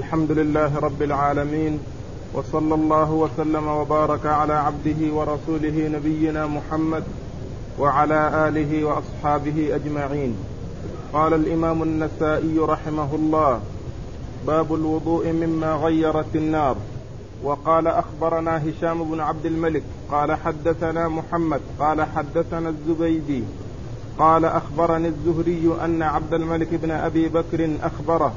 الحمد لله رب العالمين وصلى الله وسلم وبارك على عبده ورسوله نبينا محمد وعلى آله وأصحابه أجمعين. قال الإمام النسائي رحمه الله باب الوضوء مما غيرت النار. وقال أخبرنا هشام بن عبد الملك قال حدثنا محمد قال حدثنا الزبيدي. قال أخبرني الزهري أن عبد الملك بن أبي بكر أخبره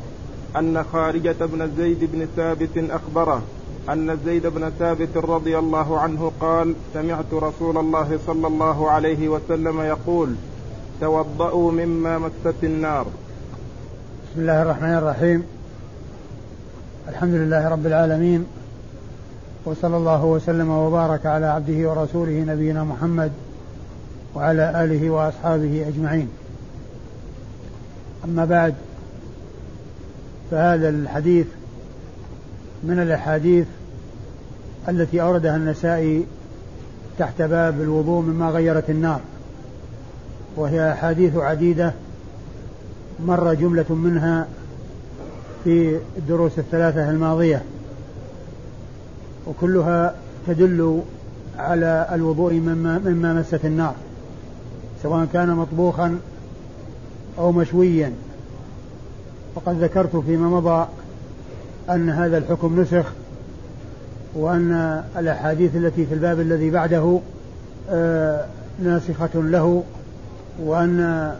أن خارجة بن زيد بن ثابت أخبره أن زيد بن ثابت رضي الله عنه قال سمعت رسول الله صلى الله عليه وسلم يقول توضأوا مما مست النار. بسم الله الرحمن الرحيم. الحمد لله رب العالمين وصلى الله وسلم وبارك على عبده ورسوله نبينا محمد وعلى آله وأصحابه أجمعين. أما بعد فهذا الحديث من الأحاديث التي أوردها النسائي تحت باب الوضوء مما غيرت النار وهي أحاديث عديدة مر جملة منها في الدروس الثلاثة الماضية وكلها تدل على الوضوء مما, مما مست النار سواء كان مطبوخا أو مشويا. وقد ذكرت فيما مضى أن هذا الحكم نسخ وأن الأحاديث التي في الباب الذي بعده آه، ناسخة له وأن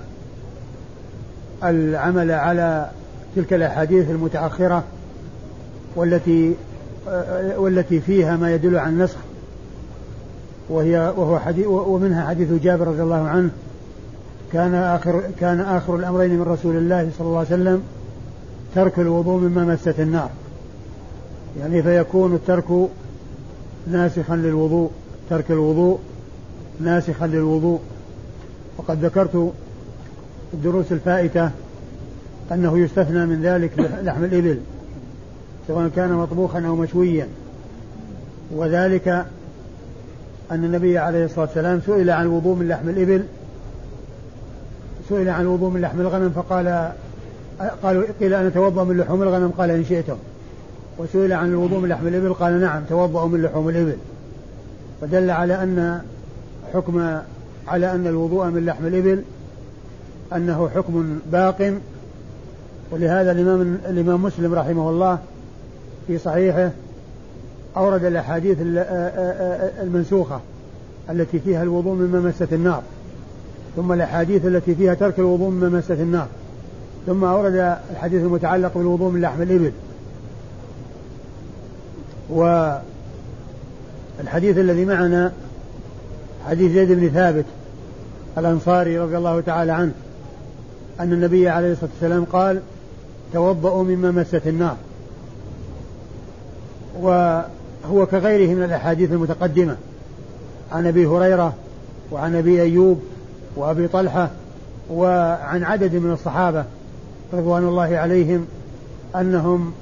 العمل على تلك الأحاديث المتأخرة والتي آه، والتي فيها ما يدل على النسخ وهي وهو حديث ومنها حديث جابر رضي الله عنه كان آخر كان آخر الأمرين من رسول الله صلى الله عليه وسلم ترك الوضوء مما مست النار. يعني فيكون الترك ناسخا للوضوء ترك الوضوء ناسخا للوضوء. وقد ذكرت الدروس الفائتة أنه يستثنى من ذلك لحم الإبل سواء كان مطبوخا أو مشويا. وذلك أن النبي عليه الصلاة والسلام سئل عن الوضوء من لحم الإبل سئل عن الوضوء من لحم الغنم فقال قالوا قيل أنا أتوضأ من لحوم الغنم قال إن شئتم. وسئل عن الوضوء من لحم الإبل قال نعم توضأوا من لحوم الإبل. فدل على أن حكم على أن الوضوء من لحم الإبل أنه حكم باق. ولهذا الإمام الإمام مسلم رحمه الله في صحيحه أورد الأحاديث المنسوخة التي فيها الوضوء مما مست النار ثم الأحاديث التي فيها ترك الوضوء مما مست النار. ثم أورد الحديث المتعلق بالوضوء من لحم الإبل. والحديث الذي معنا حديث زيد بن ثابت الأنصاري رضي الله تعالى عنه أن النبي عليه الصلاة والسلام قال توضأوا مما مست النار. وهو كغيره من الأحاديث المتقدمة. عن أبي هريرة وعن أبي أيوب وأبي طلحة وعن عدد من الصحابة. رضوان الله عليهم أنهم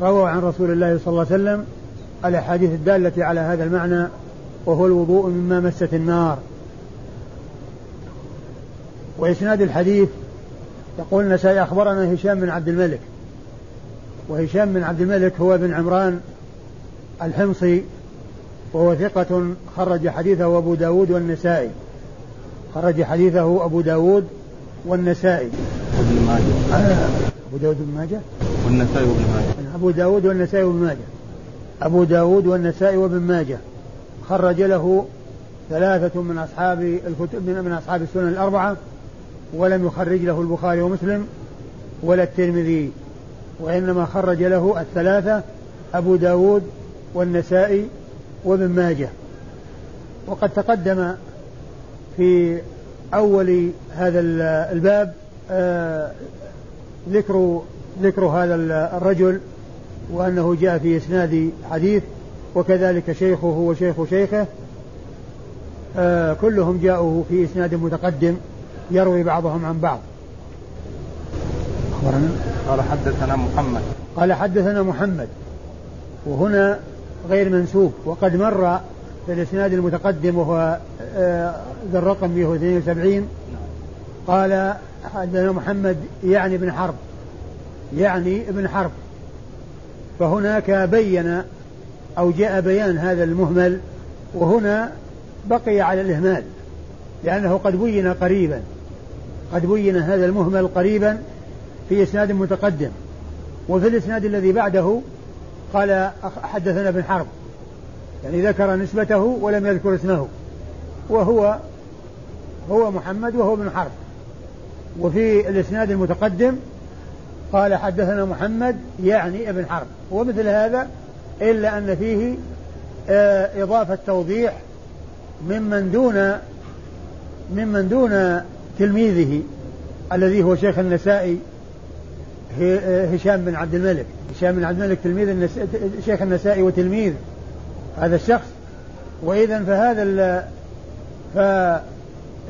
رووا عن رسول الله صلى الله عليه وسلم الأحاديث الدالة على هذا المعنى وهو الوضوء مما مست النار. وإسناد الحديث يقول النسائي أخبرنا هشام بن عبد الملك. وهشام بن عبد الملك هو ابن عمران الحمصي وهو ثقة خرج حديثه أبو داود والنسائي. خرج حديثه أبو داود والنسائي. وابن ماجه. آه، أبو داود بن ماجه؟ والنسائي وابن ماجه. أبو داود والنسائي وابن ماجه. أبو داود والنسائي وابن ماجه. خرج له ثلاثة من أصحاب الكتب من أصحاب السنن الأربعة ولم يخرج له البخاري ومسلم ولا الترمذي. وإنما خرج له الثلاثة أبو داود والنسائي وابن ماجه. وقد تقدم في أول هذا الباب ذكر ذكر هذا الرجل وأنه جاء في إسناد حديث وكذلك شيخه وشيخ شيخه آه، كلهم جاءوا في إسناد متقدم يروي بعضهم عن بعض. أخبرنا؟ قال حدثنا محمد. قال حدثنا محمد وهنا غير منسوب وقد مر في الإسناد المتقدم وهو آه، ذا الرقم 172 قال حدثنا محمد يعني ابن حرب يعني ابن حرب. فهناك بين أو جاء بيان هذا المهمل وهنا بقي على الإهمال لأنه قد بين قريبا. قد بين هذا المهمل قريبا في إسناد متقدم. وفي الإسناد الذي بعده قال حدثنا ابن حرب يعني ذكر نسبته ولم يذكر اسمه وهو هو محمد وهو ابن حرب. وفي الإسناد المتقدم قال حدثنا محمد يعني ابن حرب ومثل هذا إلا أن فيه آه، إضافة توضيح ممن دون ممن دون تلميذه الذي هو شيخ النسائي هشام بن عبد الملك. هشام بن عبد الملك تلميذ النس... شيخ النسائي وتلميذ هذا الشخص. وإذا فهذا ال...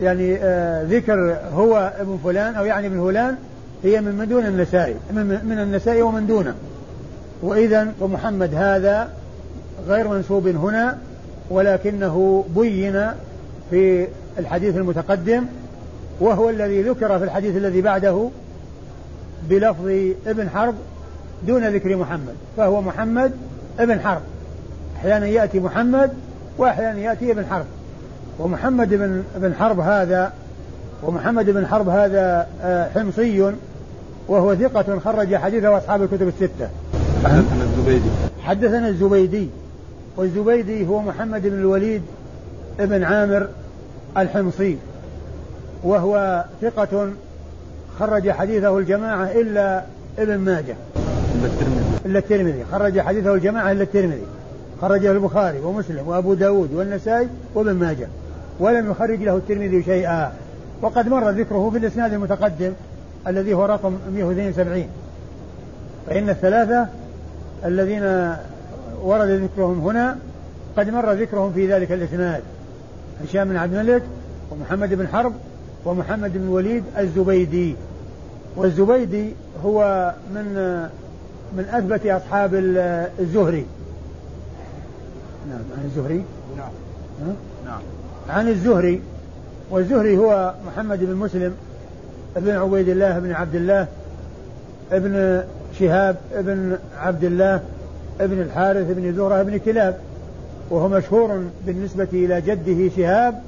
يعني آه ذكر هو ابن فلان أو يعني ابن فلان هي من من دون النسائي من, من النسائي ومن دونه. وإذا ومحمد هذا غير منسوب هنا ولكنه بين في الحديث المتقدم وهو الذي ذكر في الحديث الذي بعده بلفظ ابن حرب دون ذكر محمد. فهو محمد ابن حرب. أحيانا يأتي محمد وأحيانا يأتي ابن حرب. ومحمد بن بن حرب هذا ومحمد بن حرب هذا آه، حمصي وهو ثقة خرج حديثه أصحاب الكتب الستة. حدثنا الزبيدي. حدثنا الزبيدي والزبيدي هو محمد بن الوليد ابن عامر الحمصي وهو ثقة خرج حديثه الجماعة إلا ابن ماجه. إلا الترمذي. إلا الترمذي. خرج حديثه الجماعة إلا الترمذي. خرجه البخاري ومسلم وأبو داود والنسائي وابن ماجه. ولم يخرج له الترمذي شيئا. وقد مر ذكره في الإسناد المتقدم الذي هو رقم 172 فإن الثلاثة الذين ورد ذكرهم هنا قد مر ذكرهم في ذلك الإسناد. هشام بن عبد الملك ومحمد بن حرب ومحمد بن الوليد الزبيدي. والزبيدي هو من من أثبت أصحاب الزهري. نعم الزهري؟ نعم. نعم. عن الزهري والزهري هو محمد بن مسلم ابن عبيد الله بن عبد الله ابن شهاب ابن عبد الله ابن الحارث بن زهرة بن كلاب وهو مشهور بالنسبة إلى جده شهاب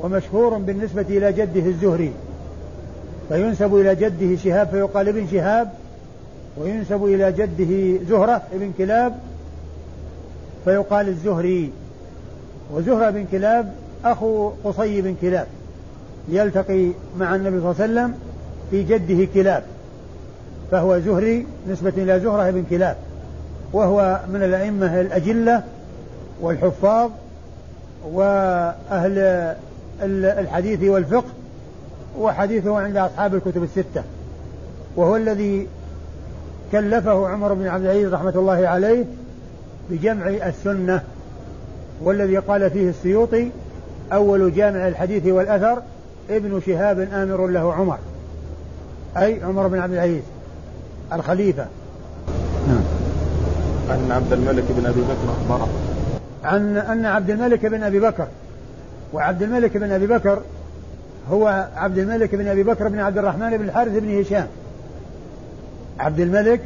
ومشهور بالنسبة إلى جده الزهري. فينسب إلى جده شهاب فيقال ابن شهاب وينسب إلى جده زهرة ابن كلاب فيقال الزهري. وزهرة بن كلاب أخو قصي بن كلاب يلتقي مع النبي صلى الله عليه وسلم في جده كلاب فهو زهري نسبة إلى زهرة بن كلاب وهو من الأئمة الأجلة والحفاظ وأهل الحديث والفقه وحديثه عند أصحاب الكتب الستة وهو الذي كلفه عمر بن عبد العزيز رحمة الله عليه بجمع السنة والذي قال فيه السيوطي أول جامع الحديث والأثر ابن شهاب آمر له عمر. أي عمر بن عبد العزيز الخليفة. نعم. أن عبد الملك بن أبي بكر أخبره. عن أن عبد الملك بن أبي بكر وعبد الملك بن أبي بكر هو عبد الملك بن أبي بكر بن عبد الرحمن بن الحارث بن هشام. عبد الملك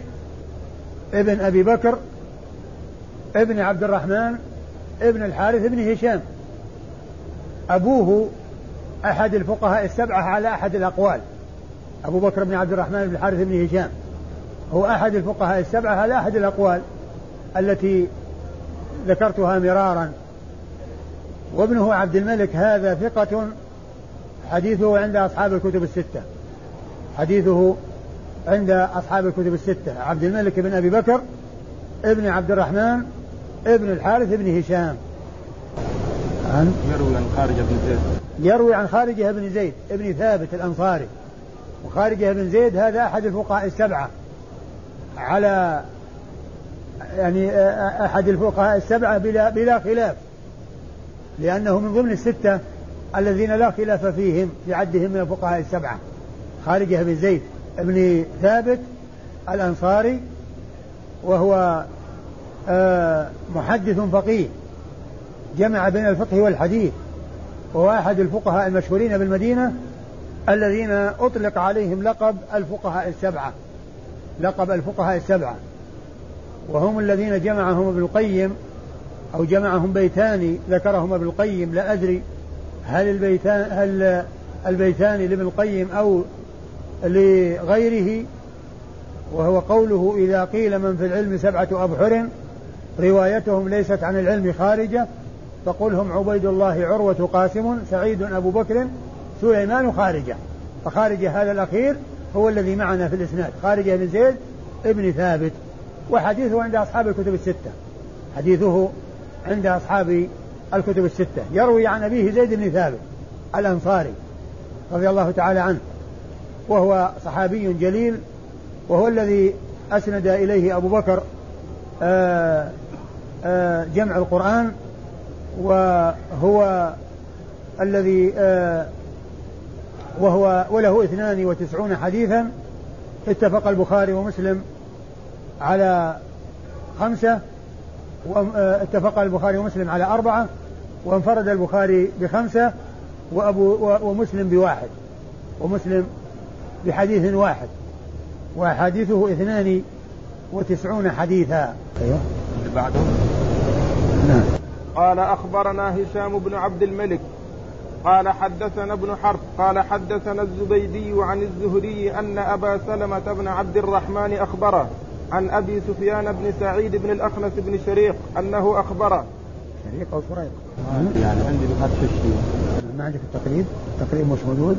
ابن أبي بكر ابن عبد الرحمن ابن الحارث بن هشام. أبوه أحد الفقهاء السبعة على أحد الأقوال. أبو بكر بن عبد الرحمن بن الحارث بن هشام. هو أحد الفقهاء السبعة على أحد الأقوال التي ذكرتها مرارا. وابنه عبد الملك هذا ثقة. حديثه عند أصحاب الكتب الستة. حديثه عند أصحاب الكتب الستة. عبد الملك بن أبي بكر ابن عبد الرحمن ابن الحارث بن هشام. عن يروي عن خارجة بن زيد. يروي عن خارجة بن زيد ابن ثابت الأنصاري. وخارجة بن زيد هذا أحد الفقهاء السبعة. على يعني أحد الفقهاء السبعة بلا بلا خلاف. لأنه من ضمن الستة الذين لا خلاف فيهم في عدهم من الفقهاء السبعة. خارجة بن زيد ابن ثابت الأنصاري وهو آه، محدث فقيه. جمع بين الفقه والحديث وهو أحد الفقهاء المشهورين بالمدينة الذين أطلق عليهم لقب الفقهاء السبعة. لقب الفقهاء السبعة. وهم الذين جمعهم ابن القيم أو جمعهم بيتان ذكرهما ابن القيم لا أدري هل البيتان هل البيتان لابن القيم أو لغيره. وهو قوله إذا قيل من في العلم سبعة أبحر روايتهم ليست عن العلم خارجة فقل هم عبيد الله عروة قاسم سعيد أبو بكر سليمان خارجة. فخارجة هذا الأخير هو الذي معنا في الإسناد. خارجة بن زيد ابن ثابت. وحديثه عند أصحاب الكتب الستة. حديثه عند أصحاب الكتب الستة. يروي عن أبيه زيد بن ثابت الأنصاري رضي الله تعالى عنه. وهو صحابي جليل. وهو الذي أسند إليه أبو بكر آآ آه، آآ آه، جمع القرآن. وهو الذي آه، وهو وله اثنان وتسعون حديثا. اتفق البخاري ومسلم على خمسة واتفق البخاري ومسلم على أربعة وانفرد البخاري بخمسة وأبو ومسلم بواحد ومسلم بحديث واحد. وأحاديثه اثنان وتسعون حديثا. أيوه. بعده؟ قال أخبرنا هشام بن عبد الملك قال حدثنا ابن حرب قال حدثنا الزبيدي عن الزهري أن أبا سلمة بن عبد الرحمن أخبره عن أبي سفيان بن سعيد بن الأخنس بن شريق أنه أخبره. شريق أو شريق يعني عندي بهذا الشيء ما عندك التقريب؟ التقريب مش موجود؟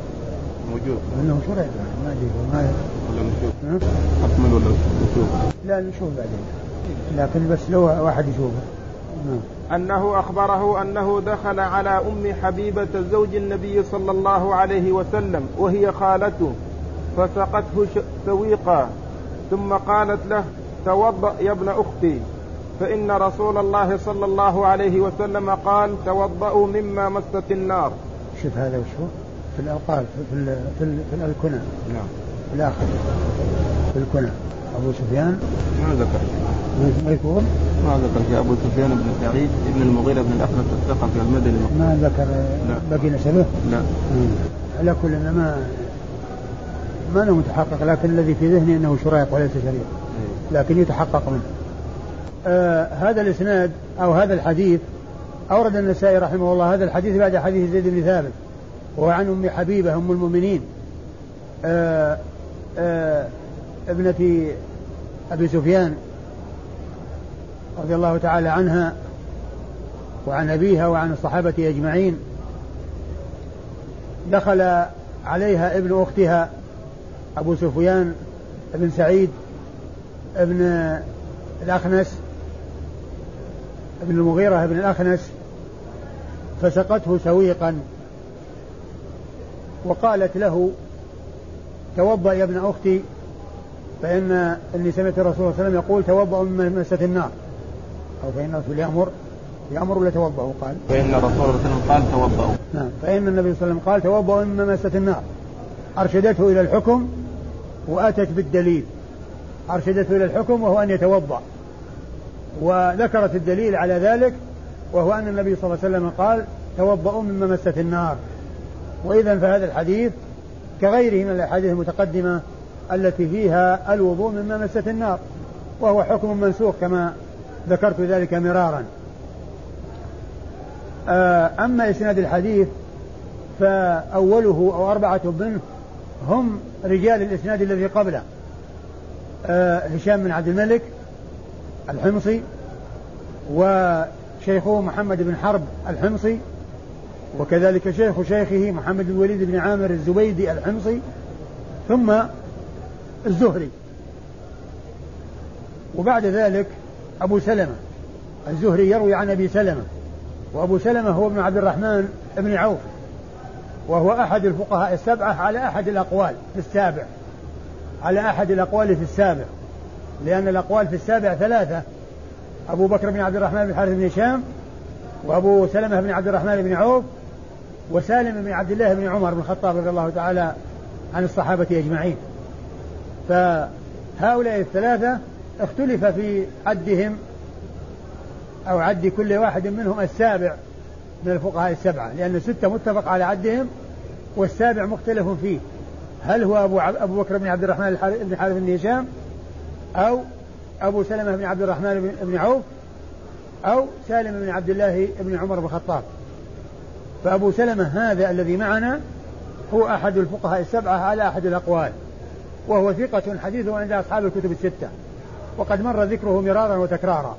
موجود. انه شريط ما أدري ما ولا نشوف. أكمل ولا نشوف؟ لا نشوف بعدين. لكن بس لو واحد يشوفه. أنه أخبره أنه دخل على أم حبيبة زوج النبي صلى الله عليه وسلم وهي خالته. فسقته سويقا. ثم قالت له توضأ يا ابن أختي. فإن رسول الله صلى الله عليه وسلم قال توضأوا مما مست النار. شوف هذا وشو في الألقاب في ال في, ال في الكنى. نعم. في الآخر. في الكنى. أبو سفيان؟ ما ذكر. ما يكون؟ ما ذكر في أبو سفيان بن سعيد ابن المغيرة بن الأخنس الثقفي المدني. ما ذكر باقي نسبه؟ لا. على كل ما ما أنا متحقق لكن الذي في ذهني أنه شريق وليس شريق إيه. لكن يتحقق منه. آه هذا الإسناد أو هذا الحديث أورد النسائي رحمه الله هذا الحديث بعد حديث زيد بن ثابت وهو عن أم حبيبة أم المؤمنين. آه، آه، ابنة أبي سفيان رضي الله تعالى عنها وعن أبيها وعن الصحابة أجمعين دخل عليها ابن أختها أبو سفيان بن سعيد ابن الأخنس ابن المغيرة بن الأخنس فسقته سويقا. وقالت له توضأ يا ابن أختي فإن إني سمعت الرسول صلى الله عليه وسلم يقول توضأ من مسة النار. أو فإن الرسول يأمر يأمر ولا توضأوا قال. فإن الرسول صلى الله عليه وسلم قال توضأوا نعم. فإن النبي صلى الله عليه وسلم قال توضأوا من مسة النار. أرشدته إلى الحكم وأتت بالدليل. أرشدته إلى الحكم وهو أن يتوضأ. وذكرت الدليل على ذلك وهو أن النبي صلى الله عليه وسلم قال توضأوا مما مست النار. وإذا فهذا الحديث كغيره من الأحاديث المتقدمة التي فيها الوضوء مما مست النار. وهو حكم منسوخ كما ذكرت ذلك مرارا. آه، أما إسناد الحديث فأوله أو أربعة منه هم رجال الإسناد الذي قبله. آه، هشام بن عبد الملك الحمصي وشيخه محمد بن حرب الحمصي وكذلك شيخ شيخه محمد بن الوليد بن عامر الزبيدي الحمصي ثم الزهري. وبعد ذلك أبو سلمة. الزهري يروي عن أبي سلمة. وأبو سلمة هو ابن عبد الرحمن بن عوف. وهو أحد الفقهاء السبعة على أحد الأقوال في السابع. على أحد الأقوال في السابع. لأن الأقوال في السابع ثلاثة. أبو بكر بن عبد الرحمن بن حارث بن هشام. وأبو سلمة بن عبد الرحمن بن عوف. وسالم بن عبد الله بن عمر بن الخطاب رضي الله تعالى عن الصحابة أجمعين. فهؤلاء الثلاثة اختلف في عدهم أو عد كل واحد منهم السابع من الفقهاء السبعة لأن الستة متفق على عدهم والسابع مختلف فيه. هل هو أبو, أبو بكر بن عبد الرحمن بن حارث بن هشام أو أبو سلمة بن عبد الرحمن بن عوف أو سالم بن عبد الله بن عمر بن الخطاب. فأبو سلمة هذا الذي معنا هو أحد الفقهاء السبعة على أحد الأقوال وهو ثقة حديثه عند أصحاب الكتب الستة. وقد مر ذكره مرارا وتكرارا.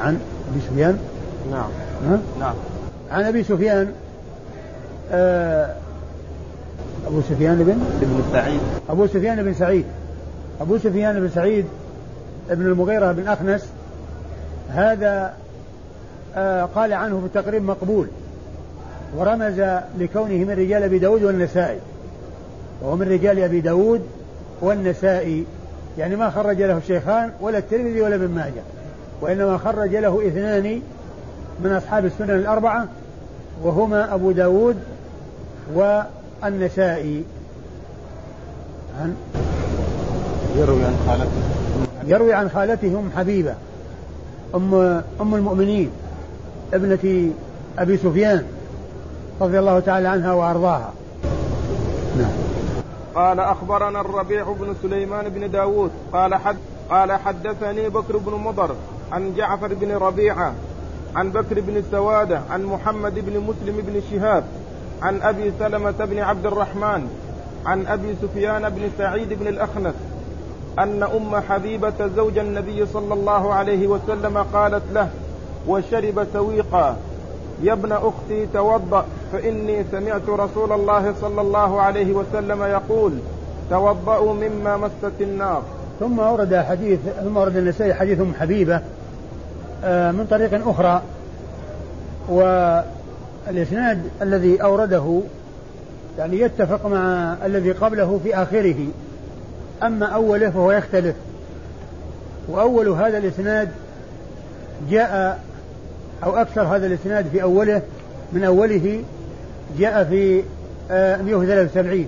عن أبي سفيان؟ نعم. ها؟ نعم. عن أبي سفيان آه أبو سفيان بن؟ بن سعيد. أبو سفيان بن سعيد. أبو سفيان بن سعيد بن المغيرة بن أخنس هذا آه قال عنه في التقريب مقبول. ورمز لكونه من رجال أبي داود والنسائي. وهو من رجال أبي داود والنسائي. يعني ما خرج له الشيخان ولا الترمذي ولا ابن ماجه وإنما خرج له اثنان من أصحاب السنن الأربعة وهما أبو داود والنسائي. عن يروي عن خالته. يروي عن خالته أم حبيبة أم أم المؤمنين ابنة أبي سفيان رضي الله تعالى عنها وأرضاها. نعم. قال أخبرنا الربيع بن سليمان بن داود قال حد قال حدثني بكر بن مضر عن جعفر بن ربيعة عن بكر بن سوادة عن محمد بن مسلم بن شهاب عن أبي سلمة بن عبد الرحمن عن أبي سفيان بن سعيد بن الأخنس أن أم حبيبة زوج النبي صلى الله عليه وسلم قالت له وشرب سويقا يا ابن أختي توضأ فإني سمعت رسول الله صلى الله عليه وسلم يقول توضأوا مما مست النار. ثم ورد حديث ثم ورد النسائي حديث أم حبيبة آه، من طريق أخرى. والإسناد الذي أورده يعني يتفق مع الذي قبله في آخره. أما أوله فهو يختلف. وأول هذا الإسناد جاء أو أكثر هذا الإسناد في أوله من أوله جاء في 173 آه،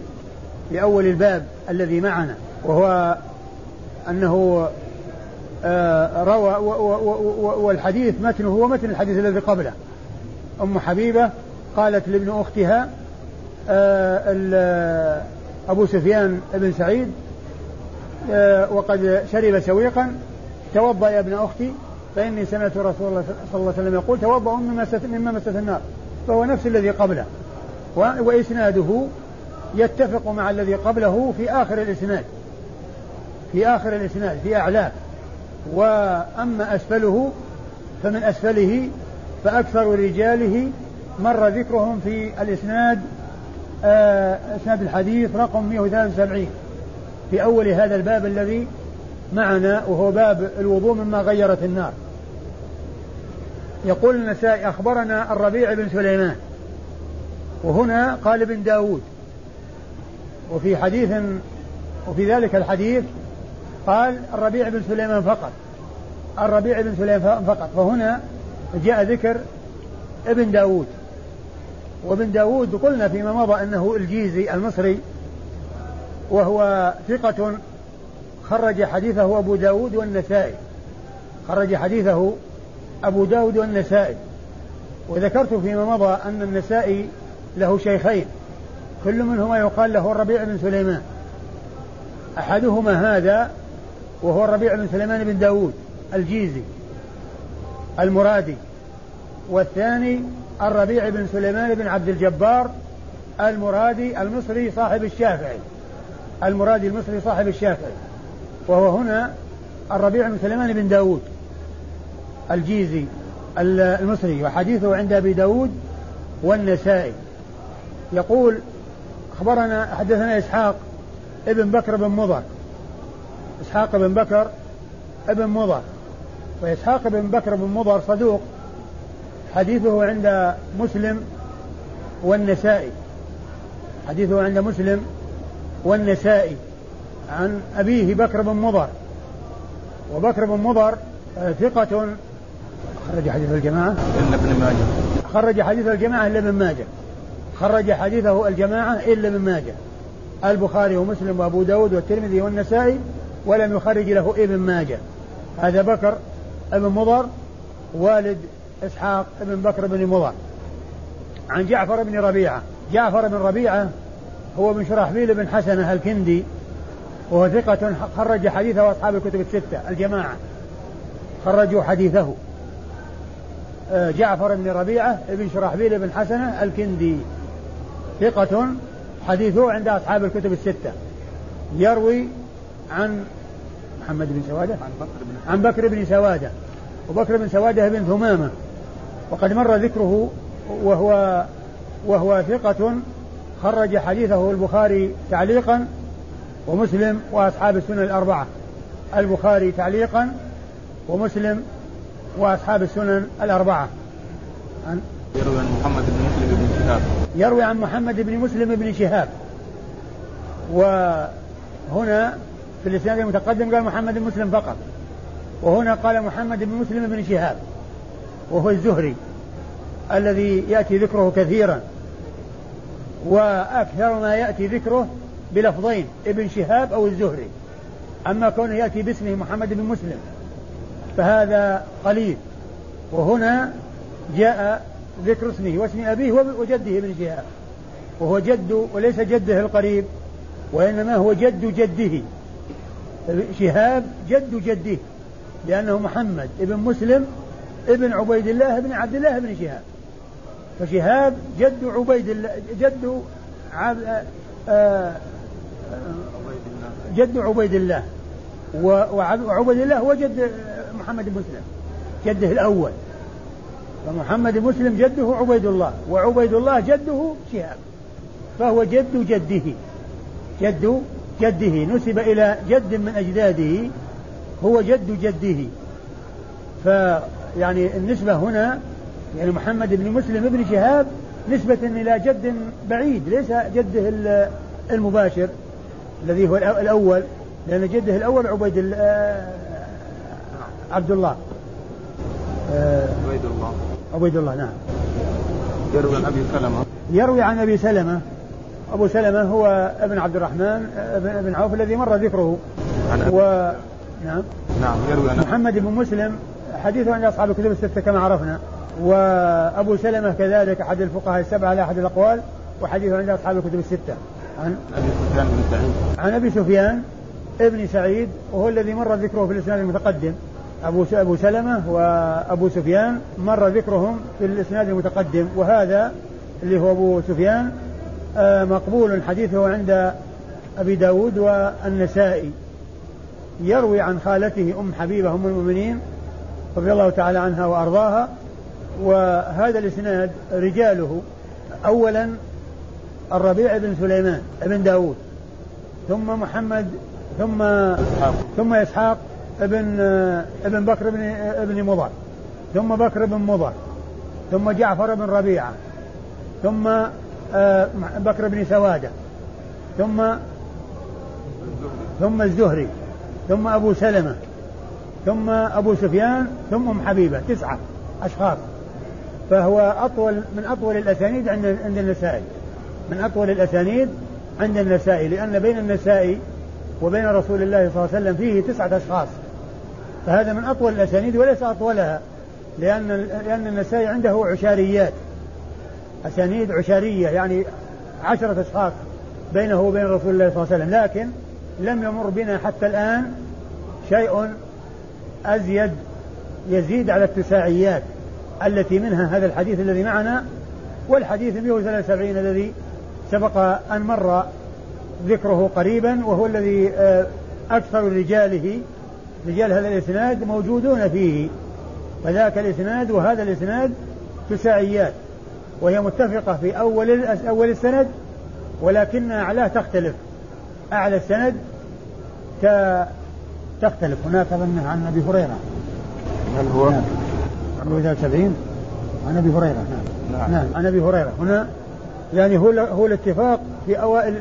في أول الباب الذي معنا وهو أنه آه، روى والحديث متنه هو متن الحديث الذي قبله. أم حبيبة قالت لابن أختها آه، أبو سفيان بن سعيد وقد شرب سويقا توضأ يا ابن أختي فإني سمعت رسول الله صلى الله عليه وسلم يقول توضأ مما مما مست النار فهو نفس الذي قبله. وإسناده يتفق مع الذي قبله في آخر الإسناد. في آخر الإسناد في أعلاه. وأما أسفله فمن أسفله فأكثر رجاله مر ذكرهم في الإسناد آه إسناد الحديث رقم 173 في أول هذا الباب الذي معنا وهو باب الوضوء مما غيرت النار. يقول النسائي أخبرنا الربيع بن سليمان وهنا قال ابن داود. وفي حديث وفي ذلك الحديث قال الربيع بن سليمان فقط الربيع بن سليمان فقط. فهنا جاء ذكر ابن داود. وابن داود قلنا فيما مضى أنه الجيزي المصري وهو ثقة خرج حديثه أبو داود والنسائي. خرج حديثه أبو داود والنسائي. وذكرت فيما مضى أن النسائي له شيخين. كل منهما يقال له الربيع بن سليمان. أحدهما هذا وهو الربيع بن سليمان بن داود الجيزي المرادي. والثاني الربيع بن سليمان بن عبد الجبار المرادي المصري صاحب الشافعي. المرادي المصري صاحب الشافعي. وهو هنا الربيع بن سليمان بن داود. الجيزي المصري وحديثه عند أبي داود والنسائي. يقول أخبرنا حدثنا إسحاق ابن بكر بن مضر. إسحاق بن بكر ابن مضر. وإسحاق بن بكر بن مضر صدوق. حديثه عند مسلم والنسائي. حديثه عند مسلم والنسائي عن أبيه بكر بن مضر. وبكر بن مضر ثقة خرج حديث الجماعة؟ إلا ابن ماجه. خرج حديث الجماعة إلا ابن ماجه. خرج حديثه الجماعة إلا ابن ماجه. البخاري ومسلم وأبو داود والترمذي والنسائي ولم يخرج له ابن ماجه. هذا بكر ابن مضر والد إسحاق ابن بكر بن مضر. عن جعفر بن ربيعة. جعفر بن ربيعة هو بن شرحبيل بن حسنة الكندي وهو ثقة خرج حديثه أصحاب الكتب الستة الجماعة. خرجوا حديثه. جعفر بن ربيعة بن شرحبيل بن حسنة الكندي. ثقة حديثه عند أصحاب الكتب الستة. يروي عن محمد بن سوادة؟ عن بكر بن, عن بكر بن سوادة. وبكر بن سوادة بن ثمامة. وقد مر ذكره وهو وهو ثقة خرج حديثه البخاري تعليقا ومسلم وأصحاب السنن الأربعة. البخاري تعليقا ومسلم وأصحاب السنن الأربعة. عن يروي عن محمد بن مسلم بن شهاب. يروي عن محمد بن مسلم بن شهاب. وهنا في الإسناد المتقدم قال محمد بن مسلم فقط. وهنا قال محمد بن مسلم بن شهاب. وهو الزهري الذي يأتي ذكره كثيرا. وأكثر ما يأتي ذكره بلفظين ابن شهاب أو الزهري. أما كونه يأتي باسمه محمد بن مسلم. فهذا قليل. وهنا جاء ذكر اسمه واسم أبيه وجده ابن شهاب وهو جد وليس جده القريب وإنما هو جد جده. شهاب جد جده لأنه محمد ابن مسلم ابن عبيد الله بن عبد الله بن شهاب. فشهاب جد عبيد الله جد عب آه، جد عبيد الله. وعبيد الله هو جد محمد مسلم جده الأول. فمحمد مسلم جده عبيد الله وعبيد الله جده شهاب. فهو جد جده. جد جده نسب إلى جد من أجداده هو جد جده. فيعني النسبة هنا يعني محمد بن مسلم بن شهاب نسبة إلى جد بعيد ليس جده المباشر الذي هو الأول. لأن جده الأول عبيد آه، عبد الله. عبيد الله. عبيد الله نعم. يروي عن أبي سلمة. يروي عن أبي سلمة. أبو سلمة هو ابن عبد الرحمن ابن عوف الذي مر ذكره. عن أبي و... نعم. نعم يروي عن محمد بن مسلم حديثه عند أصحاب الكتب الستة كما عرفنا. وأبو سلمة كذلك أحد الفقهاء السبعة على أحد الأقوال وحديثه عند أصحاب الكتب الستة. عن أبي سفيان بن سعيد. عن أبي سفيان ابن سعيد وهو الذي مر ذكره في الإسناد المتقدم. أبو أبو سلمة وأبو سفيان مر ذكرهم في الإسناد المتقدم وهذا اللي هو أبو سفيان آه، مقبول حديثه عند أبي داود والنسائي. يروي عن خالته أم حبيبة أم المؤمنين رضي الله تعالى عنها وأرضاها. وهذا الإسناد رجاله. أولا الربيع بن سليمان بن داود ثم محمد ثم إسحاق. ثم إسحاق. ابن ابن بكر بن ابن مضر ثم بكر بن مضر ثم جعفر بن ربيعة ثم آه، بكر بن سوادة ثم ثم الزهري ثم أبو سلمة ثم أبو سفيان ثم أم حبيبة تسعة أشخاص. فهو أطول من أطول الأسانيد عند عند النسائي. من أطول الأسانيد عند النسائي لأن بين النسائي وبين رسول الله صلى الله عليه وسلم فيه تسعة أشخاص. فهذا من أطول الأسانيد وليس أطولها لأن لأن النسائي عنده عشاريات. أسانيد عشارية يعني عشرة أشخاص بينه وبين رسول الله صلى الله عليه وسلم لكن لم يمر بنا حتى الآن شيء أزيد يزيد على التساعيات التي منها هذا الحديث الذي معنا والحديث 173 الذي سبق أن مر ذكره قريبا وهو الذي آه، أكثر رجاله رجال هذا الإسناد موجودون فيه. فذاك الإسناد وهذا الإسناد تساعيات وهي متفقة في أول أول السند ولكن أعلاه تختلف. أعلى السند تختلف. هناك عن أبي هريرة. هل هو؟ نعم. عن 70 عن أبي هريرة. نعم. نعم, نعم. عن أبي هريرة. هنا يعني هو هو الاتفاق في أوائل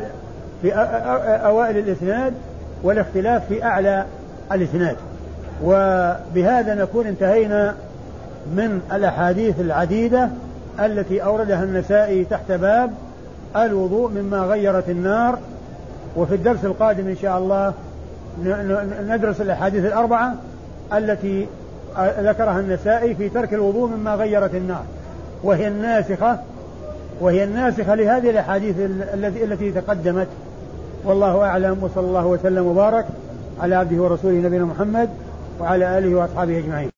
في أوائل الإسناد والاختلاف في أعلى الإسناد وبهذا نكون انتهينا من الأحاديث العديدة التي أوردها النسائي تحت باب الوضوء مما غيرت النار. وفي الدرس القادم إن شاء الله ندرس الأحاديث الأربعة التي ذكرها النسائي في ترك الوضوء مما غيرت النار. وهي الناسخة وهي الناسخة لهذه الأحاديث التي تقدمت. والله أعلم وصلى الله وسلم وبارك. على عبده ورسوله نبينا محمد وعلى آله وأصحابه أجمعين.